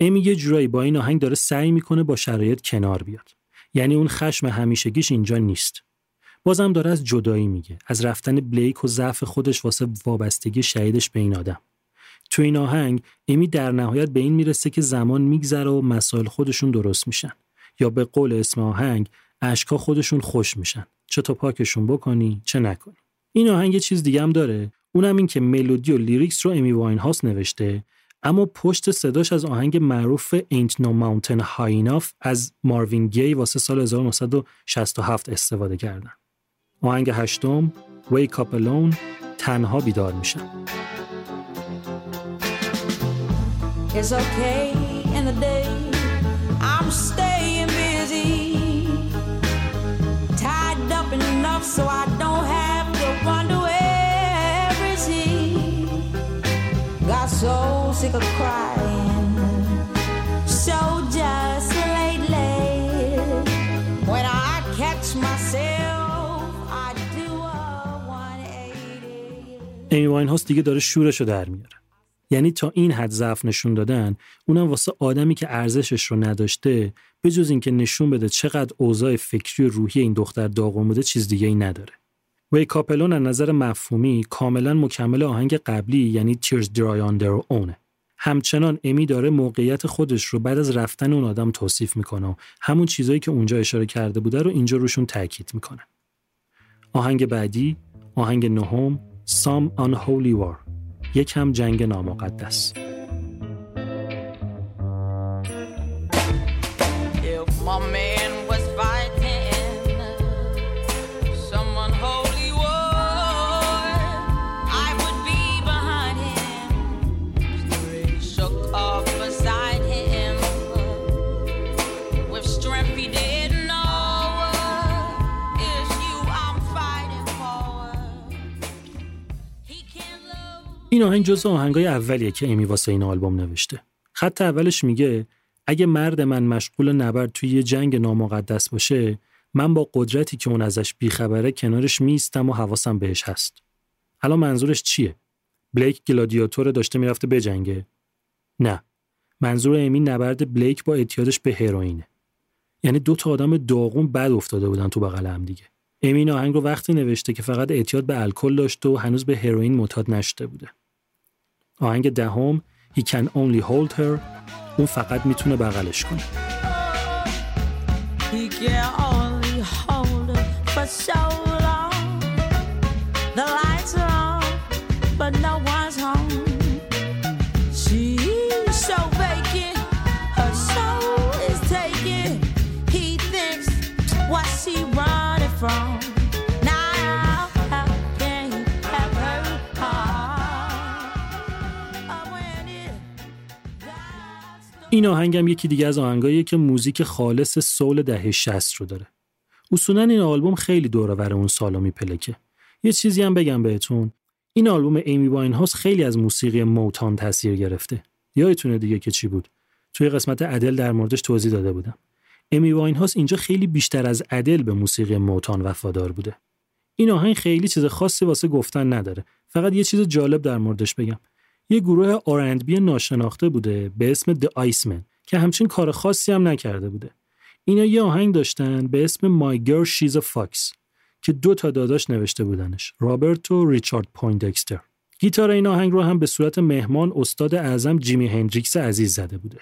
امی یه جورایی با این آهنگ داره سعی می‌کنه با شرایط کنار بیاد. یعنی اون خشم همیشگیش اینجا نیست. بازم داره از جدایی میگه، از رفتن بلیک و ضعف خودش واسه وابستگی شدیدش به این آدم. تو این آهنگ امی در نهایت به این می‌رسه که زمان میگذره و مسائل خودشون درست میشن. یا به قول اسم آهنگ اشکا خودشون خشک میشن. چه تا پاکشون بکنی چه نکنی. این آهنگ چیز دیگه هم داره. اونم این که ملودی و لیریکس رو امی واین هاست نوشته اما پشت صداش از آهنگ معروف Ain't No Mountain High Enough از ماروین گی واسه سال 1967 استفاده کردن. آهنگ هشتم Wake Up Alone تنها بیدار میشن. It's okay in the day. I'm staying busy. Tied up enough so I so sick of crying. So just lately. When I catch myself, I do a 180. امی واین هاست دیگه داره شورش رو در میاره. یعنی تا این حد ضعف نشون دادن اونم واسه آدمی که ارزشش رو نداشته به جز اینکه نشون بده چقدر اوضاع فکری و روحی این دختر داغون بوده چیز دیگه ای نداره. وی کاپلون از نظر مفهومی کاملا مکمل آهنگ قبلی یعنی Tears Dry on Their Own. همچنان امی داره موقعیت خودش رو بعد از رفتن اون آدم توصیف می‌کنه و همون چیزایی که اونجا اشاره کرده بوده رو اینجا روشون تاکید می‌کنه. آهنگ بعدی، آهنگ نهم، Some Unholy War یک هم jang نامقدس. این آهنگ جزو آهنگای اولیه که امی واسه این آلبوم نوشته. خط اولش میگه اگه مرد من مشغول نبرد توی یه جنگ نامقدس باشه من با قدرتی که اون ازش بیخبره کنارش میستم و حواسم بهش هست. الان منظورش چیه؟ بلیک گلادیاتور داشته می‌رفته بجنگه نه. منظور امی نبرد بلیک با اعتیادش به هروئینه. یعنی دو تا آدم داغون بد افتاده بودن تو بغل هم دیگه. امی آهنگ رو وقتی نوشته که فقط اعتیاد به الکل داشته و هنوز به هروئین معتاد نشده بوده. آهنگ دهم He can only hold her اون فقط می‌تونه بغلش کنه. He can only hold her for این آهنگم یکی دیگه از آهنگاییه که موزیک خالص سول دهه 60 رو داره. اصولا این آلبوم خیلی دوره بر اون سالا میپلکه. یه چیزی هم بگم بهتون. این آلبوم ایمی واین هاوس خیلی از موسیقی موتان تاثیر گرفته. یادتونه دیگه که چی بود؟ توی قسمت ادل در موردش توضیح داده بودم. امی هاوس اینجا خیلی بیشتر از ادل به موسیقی موتان وفادار بوده. این آهنگ خیلی چیز خاصی واسه گفتن نداره. فقط یه چیز جالب در موردش بگم. یه گروه R&B ناشناخته بوده به اسم The Icemen که همچین کار خاصی هم نکرده بوده. اینا یه آهنگ داشتن به اسم My Girl She's a Fox که دو تا داداش نوشته بودنش رابرت و ریچارد پویندکستر. گیتار این آهنگ رو هم به صورت مهمان استاد اعظم جیمی هندریکس عزیز زده بوده.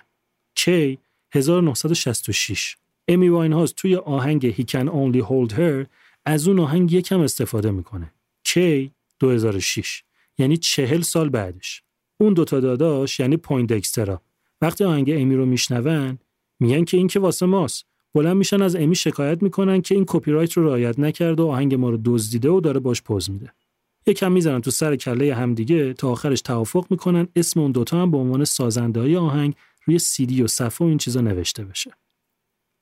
کی 1966 امی واینهاوس توی آهنگ He Can Only Hold Her از اون آهنگ یکم استفاده می‌کنه. کی 2006 یعنی چهل سال بعدش. اون دوتا داداش یعنی پویندکسترا وقتی آهنگ امی رو میشنون میگن که این که واسه ماست. بلند میشن از امی شکایت می‌کنن که این کپی رایت رو رعایت نکرده و آهنگ ما رو دزدیده و داره باش پز میده. یکم می‌زنن تو سر کله همدیگه تا آخرش توافق می‌کنن اسم اون دوتا هم به عنوان سازنده های آهنگ روی سیدی و صفحه و این چیزا نوشته بشه.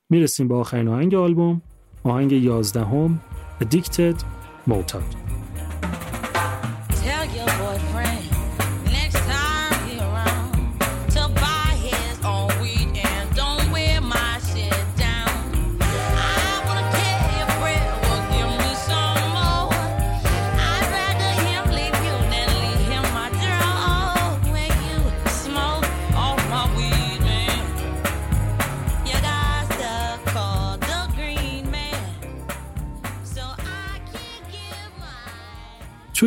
می‌رسیم به آخرین آهنگ آلبوم آهنگ یازدهم Addicted Motard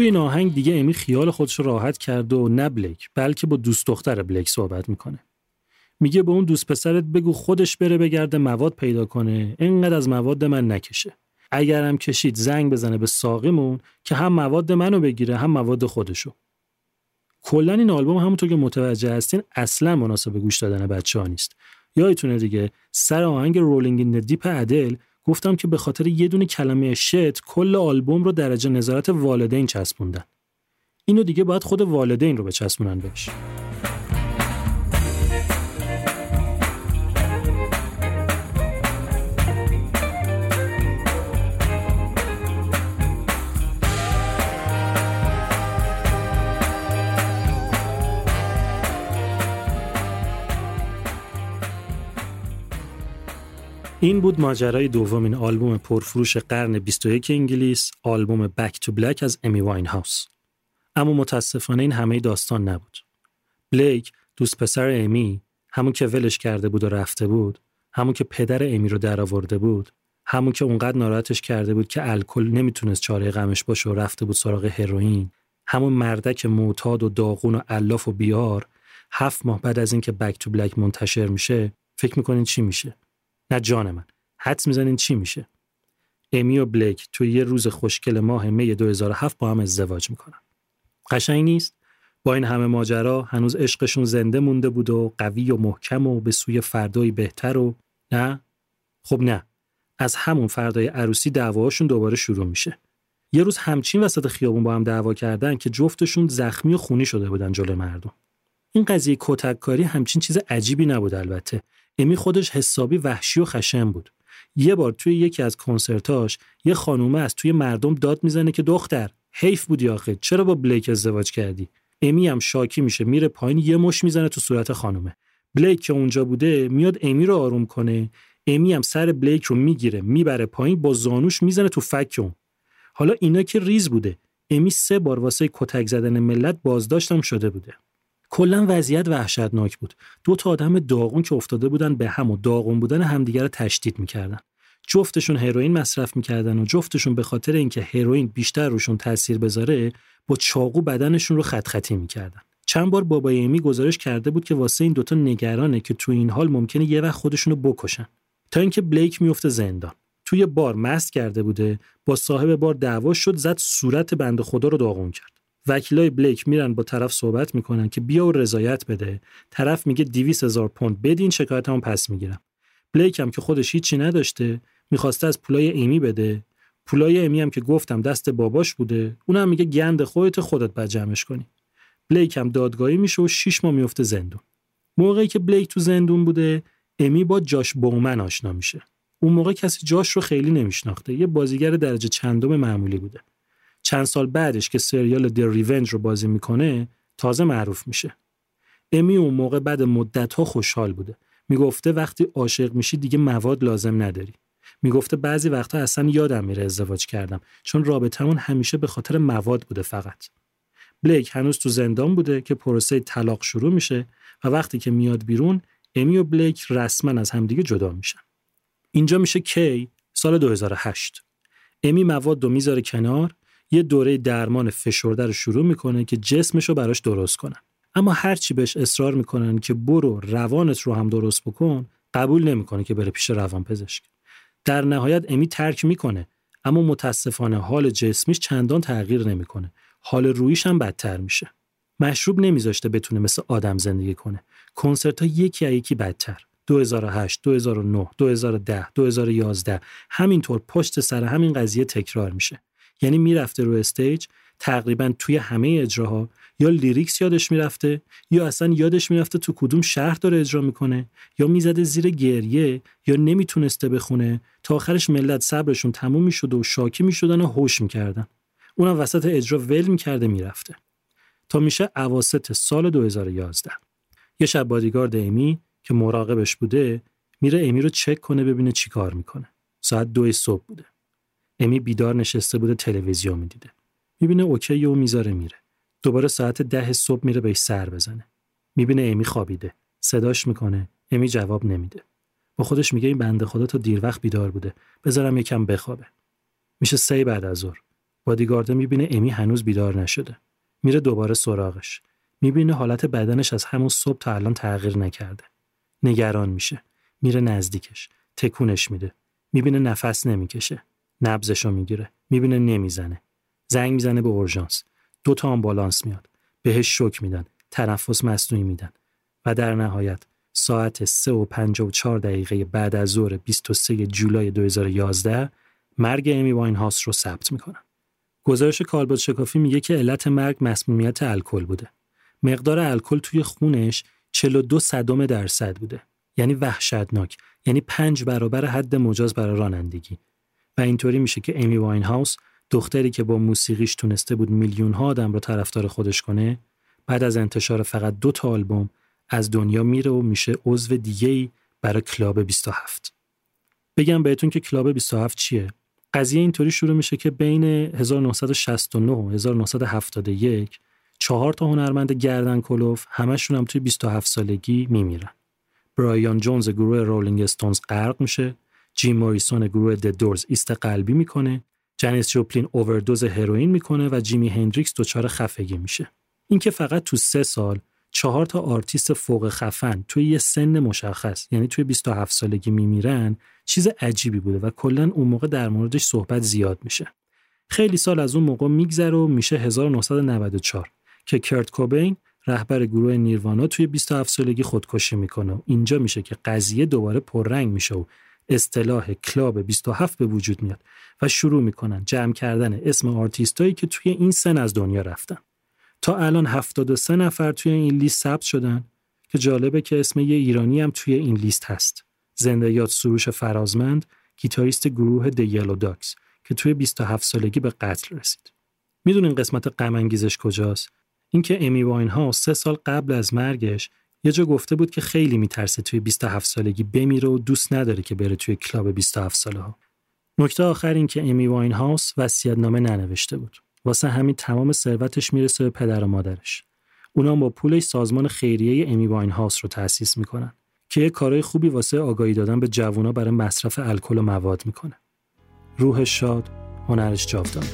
این آهنگ دیگه امی خیال خودش راحت کرده و نه بلیک بلکه با دوست دختر بلیک صحبت می‌کنه. میگه به اون دوست پسرت بگو خودش بره بگرده مواد پیدا کنه اینقدر از مواد من نکشه. اگر هم کشید زنگ بزنه به ساقیمون که هم مواد منو بگیره هم مواد خودشو. کلا این آلبوم همونطور که متوجه هستین اصلا مناسب گوش دادن بچه ها نیست. یادتونه دیگه سر آهنگ Rolling in the Deep ادل گفتم که به خاطر یه دونه کلمه شت کل آلبوم رو درجه نظارت والدین چسبوندن. اینو دیگه باید خود والدین رو بچسبونن بهش. این بود ماجرای دومین آلبوم پرفروش قرن 21 انگلیس آلبوم بک تو بلک از امی واین هاوس اما متاسفانه این همه داستان نبود. بلیک دوست پسر امی همون که ولش کرده بود و رفته بود همون که پدر امی رو درآورده بود همون که اونقدر ناراحتش کرده بود که الکل نمی‌تونست چاره غمش باشه و رفته بود سراغ هروئین همون مردک معتاد و داغون و الاف و بیار هفت ماه بعد از اینکه بک تو بلک منتشر میشه فکر می‌کنین چی میشه؟ نه جان من. حدس می‌زنین چی میشه؟ امی و بلیک توی یه روز خوشگل ماه می 2007 با هم ازدواج می‌کنن. قشنگ نیست؟ با این همه ماجرا هنوز عشقشون زنده مونده بود و قوی و محکم و به سوی فردایی بهتر و نه؟ خب نه. از همون فردای عروسی دعواشون دوباره شروع میشه. یه روز همچین وسط خیابون با هم دعوا کردن که جفتشون زخمی و خونی شده بودن جلوی مردم. این قضیه کتککاری همچین چیز عجیبی نبود البته. امی خودش حسابی وحشی و خشن بود. یه بار توی یکی از کنسرتاش یه خانومه از توی مردم داد می‌زنه که دختر حیف بودی آخه چرا با بلیک ازدواج کردی؟ امی هم شاکی میشه میره پایین یه مش می‌زنه تو صورت خانومه. بلیک که اونجا بوده میاد امی رو آروم کنه امی هم سر بلیک رو می‌گیره می‌بره پایین با زانوش می‌زنه تو فک اون. حالا اینا که ریز بوده. امی سه بار واسه کتک زدن ملت بازداشتم شده بوده. کلا وضعیت وحشتناک بود. دو تا آدم داغون که افتاده بودن به هم و داغون بودن همدیگه رو تشدید می‌کردن. جفتشون هروئین مصرف می‌کردن و جفتشون به خاطر اینکه هروئین بیشتر روشون تاثیر بذاره با چاقو بدنشون رو خط خطی می‌کردن. چند بار بابای امی گزارش کرده بود که واسه این دوتا نگرانه که تو این حال ممکنه یه وقت خودشون رو بکشن. تا اینکه بلیک میفته زندان. توی بار مست کرده بوده با صاحب بار دعوا شد زد صورت بنده خدا رو داغون کرد. وکیلای بلیک میرن با طرف صحبت می‌کنن که بیا و رضایت بده. طرف میگه 200 هزار پوند بدین شکایتمو پس می‌گیرم. بلیک هم که خودش هیچی نداشته می‌خواسته از پولای ایمی بده. پولای ایمی هم که گفتم دست باباش بوده. اونم میگه گند خودت خودت بعد جمعش کنی. بلیک هم دادگاهی میشه و 6 ماه میفته زندون. موقعی که بلیک تو زندون بوده امی با جاش بومن آشنا میشه. اون موقع کسی جاش رو خیلی نمیشناخته. یه بازیگر درجه چندم معمولی بوده. چند سال بعدش که سریال دی ریونج رو بازی می‌کنه تازه معروف میشه. امی اون موقع بعد مدت ها خوشحال بوده. می‌گفته وقتی عاشق میشی دیگه مواد لازم نداری. می‌گفته بعضی وقتا اصلا یادم میره ازدواج کردم. چون رابطمون همیشه به خاطر مواد بوده فقط. بلیک هنوز تو زندان بوده که پروسه طلاق شروع میشه و وقتی که میاد بیرون امی و بلیک رسما از همدیگه جدا میشن. اینجا میشه کی؟ سال 2008 امی مواد رو می‌ذاره کنار یه دوره درمان فشرده رو شروع می‌کنه که جسمش رو براش درست کنن. اما هرچی بهش اصرار می‌کنن که برو روانت رو هم درست بکن قبول نمی‌کنه که بره پیش روان پزشک در نهایت امی ترک می‌کنه اما متاسفانه حال جسمیش چندان تغییر نمی‌کنه. حال روحیش هم بدتر میشه. مشروب نمیذاشته بتونه مثل آدم زندگی کنه. کنسرت ها یکی یکی بدتر. 2008 2009 2010 2011 همینطور پشت سر همین قضیه تکرار میشه. یعنی می‌رفته رو stage تقریبا توی همه اجراها. یا lyrics یادش می‌رفته یا اصلا یادش می‌رفته تو کدوم شهر داره اجرا می‌کنه یا می‌زده زیر گریه یا نمی‌تونسته بخونه. تا آخرش ملت صبرشون تموم می‌شده و شاکی می‌شدن و هوش می‌کردن اونم وسط اجرا ول می‌کرده می‌رفته. تا میشه اواسط سال 2011 یه شب بادیگارد ایمی که مراقبش بوده میره ایمی رو چک کنه ببینه چی کار می‌کنه. ساعت دو صبح بوده. امی بیدار نشسته بوده تلویزیون می‌دیده. می‌بینه اوکی و می‌ذاره میره. دوباره ساعت ده صبح میره بهش سر بزنه. می‌بینه امی خوابیده. صداش می‌کنه. امی جواب نمیده. با خودش میگه این بنده خدا تا دیر وقت بیدار بوده. بذارم یکم بخوابه. میشه سه بعد از ظهر. بادیگارده می‌بینه امی هنوز بیدار نشده. میره دوباره سراغش. می‌بینه حالت بدنش از همون صبح تا الان تغییر نکرده. نگران میشه. میره نزدیکش. تکونش میده. می‌بینه نفس نمی‌کشه. نبزشو می‌گیره. می‌بینه نمی‌زنه. زنگ می‌زنه به اورژانس. دو تا آمبولانس میاد. بهش شوک میدن. تنفس مصنوعی میدن. و در نهایت ساعت 3 و 54 دقیقه بعد از ظهر 23 جولای 2011 مرگ امی واینهاوس رو ثبت می‌کنن. گزارش کالبد شکافی میگه که علت مرگ مسمومیت الکل بوده. مقدار الکل توی خونش 42 صدم درصد بوده. یعنی وحشتناک. یعنی پنج برابر حد مجاز برای رانندگی. و اینطوری میشه که امی واین هاوس دختری که با موسیقیش تونسته بود میلیون ها آدم رو طرفدار خودش کنه بعد از انتشار فقط دو تا آلبوم از دنیا میره و میشه عضو دیگه ای برای club 27 بگم بهتون که club 27 چیه؟ قضیه اینطوری شروع میشه که بین 1969 و 1971 چهار تا هنرمند گردن کلفت همشون هم توی 27 سالگی میمیرن. برایان جونز گروه رولینگ استونز غرق میشه، جیم موریسون گروه The Doors ایست قلبی می‌کنه، جنیس جوپلین اووردوز هروئین می‌کنه و جیمی هندریکس دچار خفگی میشه. این که فقط تو سه سال چهار تا آرتیست فوق خفن توی یه سن مشخص یعنی توی 27 سالگی میمیرن چیز عجیبی بوده و کلا اون موقع در موردش صحبت زیاد میشه. خیلی سال از اون موقع میگذره و میشه 1994 که کرت کوبین رهبر گروه نیروانا توی 27 سالگی خودکشی می‌کنه اینجا میشه که قضیه دوباره پررنگ میشه و اصطلاح club 27 به وجود میاد و شروع می‌کنن جمع کردن اسم آرتیستایی که توی این سن از دنیا رفتن. تا الان 73 نفر توی این لیست ثبت شدن که جالبه که اسم یه ایرانی هم توی این لیست هست. زنده یاد سروش فرازمند گیتاریست گروه The Yellow Dogs که توی 27 سالگی به قتل رسید. می‌دونین قسمت غم انگیزش کجاست؟ اینکه امی واین هاوس سه سال قبل از مرگش یه جا گفته بود که خیلی میترسه توی 27 سالگی بمیره و دوست نداره که بره توی club 27 ساله ها. نکته آخر این که امی واین هاوس نامه ننوشته بود. واسه همین تمام ثروتش می‌رسه به پدر و مادرش. اونا با پولش سازمان خیریه امی واین هاوس رو تأسیس می‌کنن که یه کارهای خوبی واسه آگاهی دادن به جوونا برای مصرف الکل و مواد می‌کنه. روح شاد، هنرش جاودانه.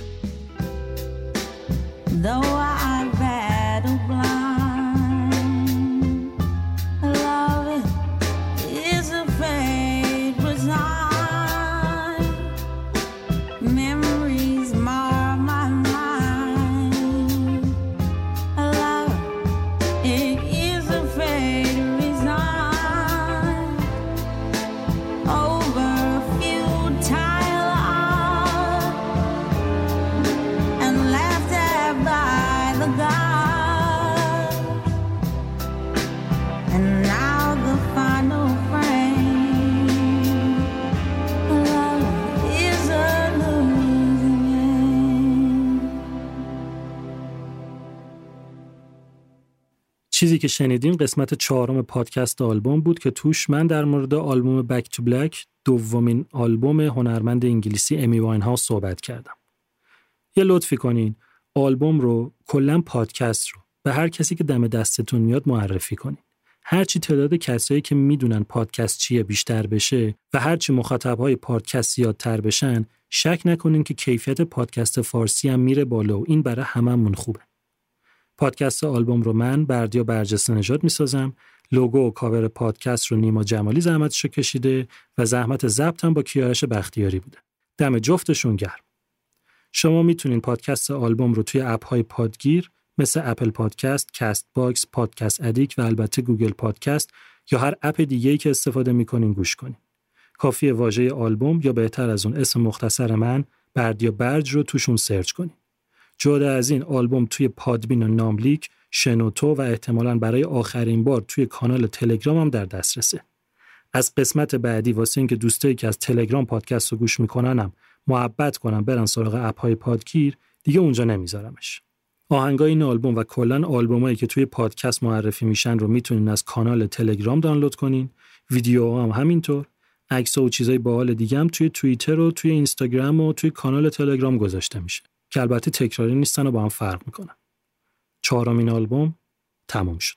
چیزی که شنیدین قسمت چهارم پادکست آلبوم بود که توش من در مورد آلبوم بک تو بلک دومین آلبوم هنرمند انگلیسی امی واین ها صحبت کردم. یه لطفی کنین آلبوم رو کلا پادکست رو به هر کسی که دم دستتون میاد معرفی کنین. هرچی تعداد کسایی که می‌دونن پادکست چیه بیشتر بشه و هرچی مخاطبهای پادکست زیادتر بشن شک نکنین که کیفیت پادکست فارسی هم میره بالا و این برای هممون خوبه. پادکست آلبوم رو من بردیا برجسته نژاد می‌سازم لوگو و کاور پادکست رو نیما جمالی زحمتش رو کشیده و زحمت ضبط هم با کیارش بختیاری بوده دم جفتشون گرم شما می‌تونین پادکست آلبوم رو توی app های پادگیر مثل Apple Podcast، Castbox، Podcast Addict و البته Google Podcast یا هر app دیگه‌ای که استفاده می‌کنین گوش کنین. کافیه واژه آلبوم یا بهتر از اون اسم مختصر من بردیا برج رو توشون search کنین. جدا از این آلبوم توی پادبین و ناملیک، شنوتو و احتمالاً برای آخرین بار توی کانال تلگرام هم در دسترسه. از قسمت بعدی واسه اینکه دوستایی که از تلگرام پادکست رو گوش میکنن هم محبت کنم برن سراغ app های پادگیر دیگه اونجا نمیذارمش. آهنگای این آلبوم و کلا آلبومایی که توی پادکست معرفی میشن رو می‌تونین از کانال تلگرام دانلود کنین ویدیو هم همینطور عکس و چیزای باحال دیگه هم توی توییتر و توی اینستاگرام و توی کانال تلگرام گذاشته میشه که البته تکراری نیستن و با هم فرق می‌کنن. چهارمین آلبوم تموم شد.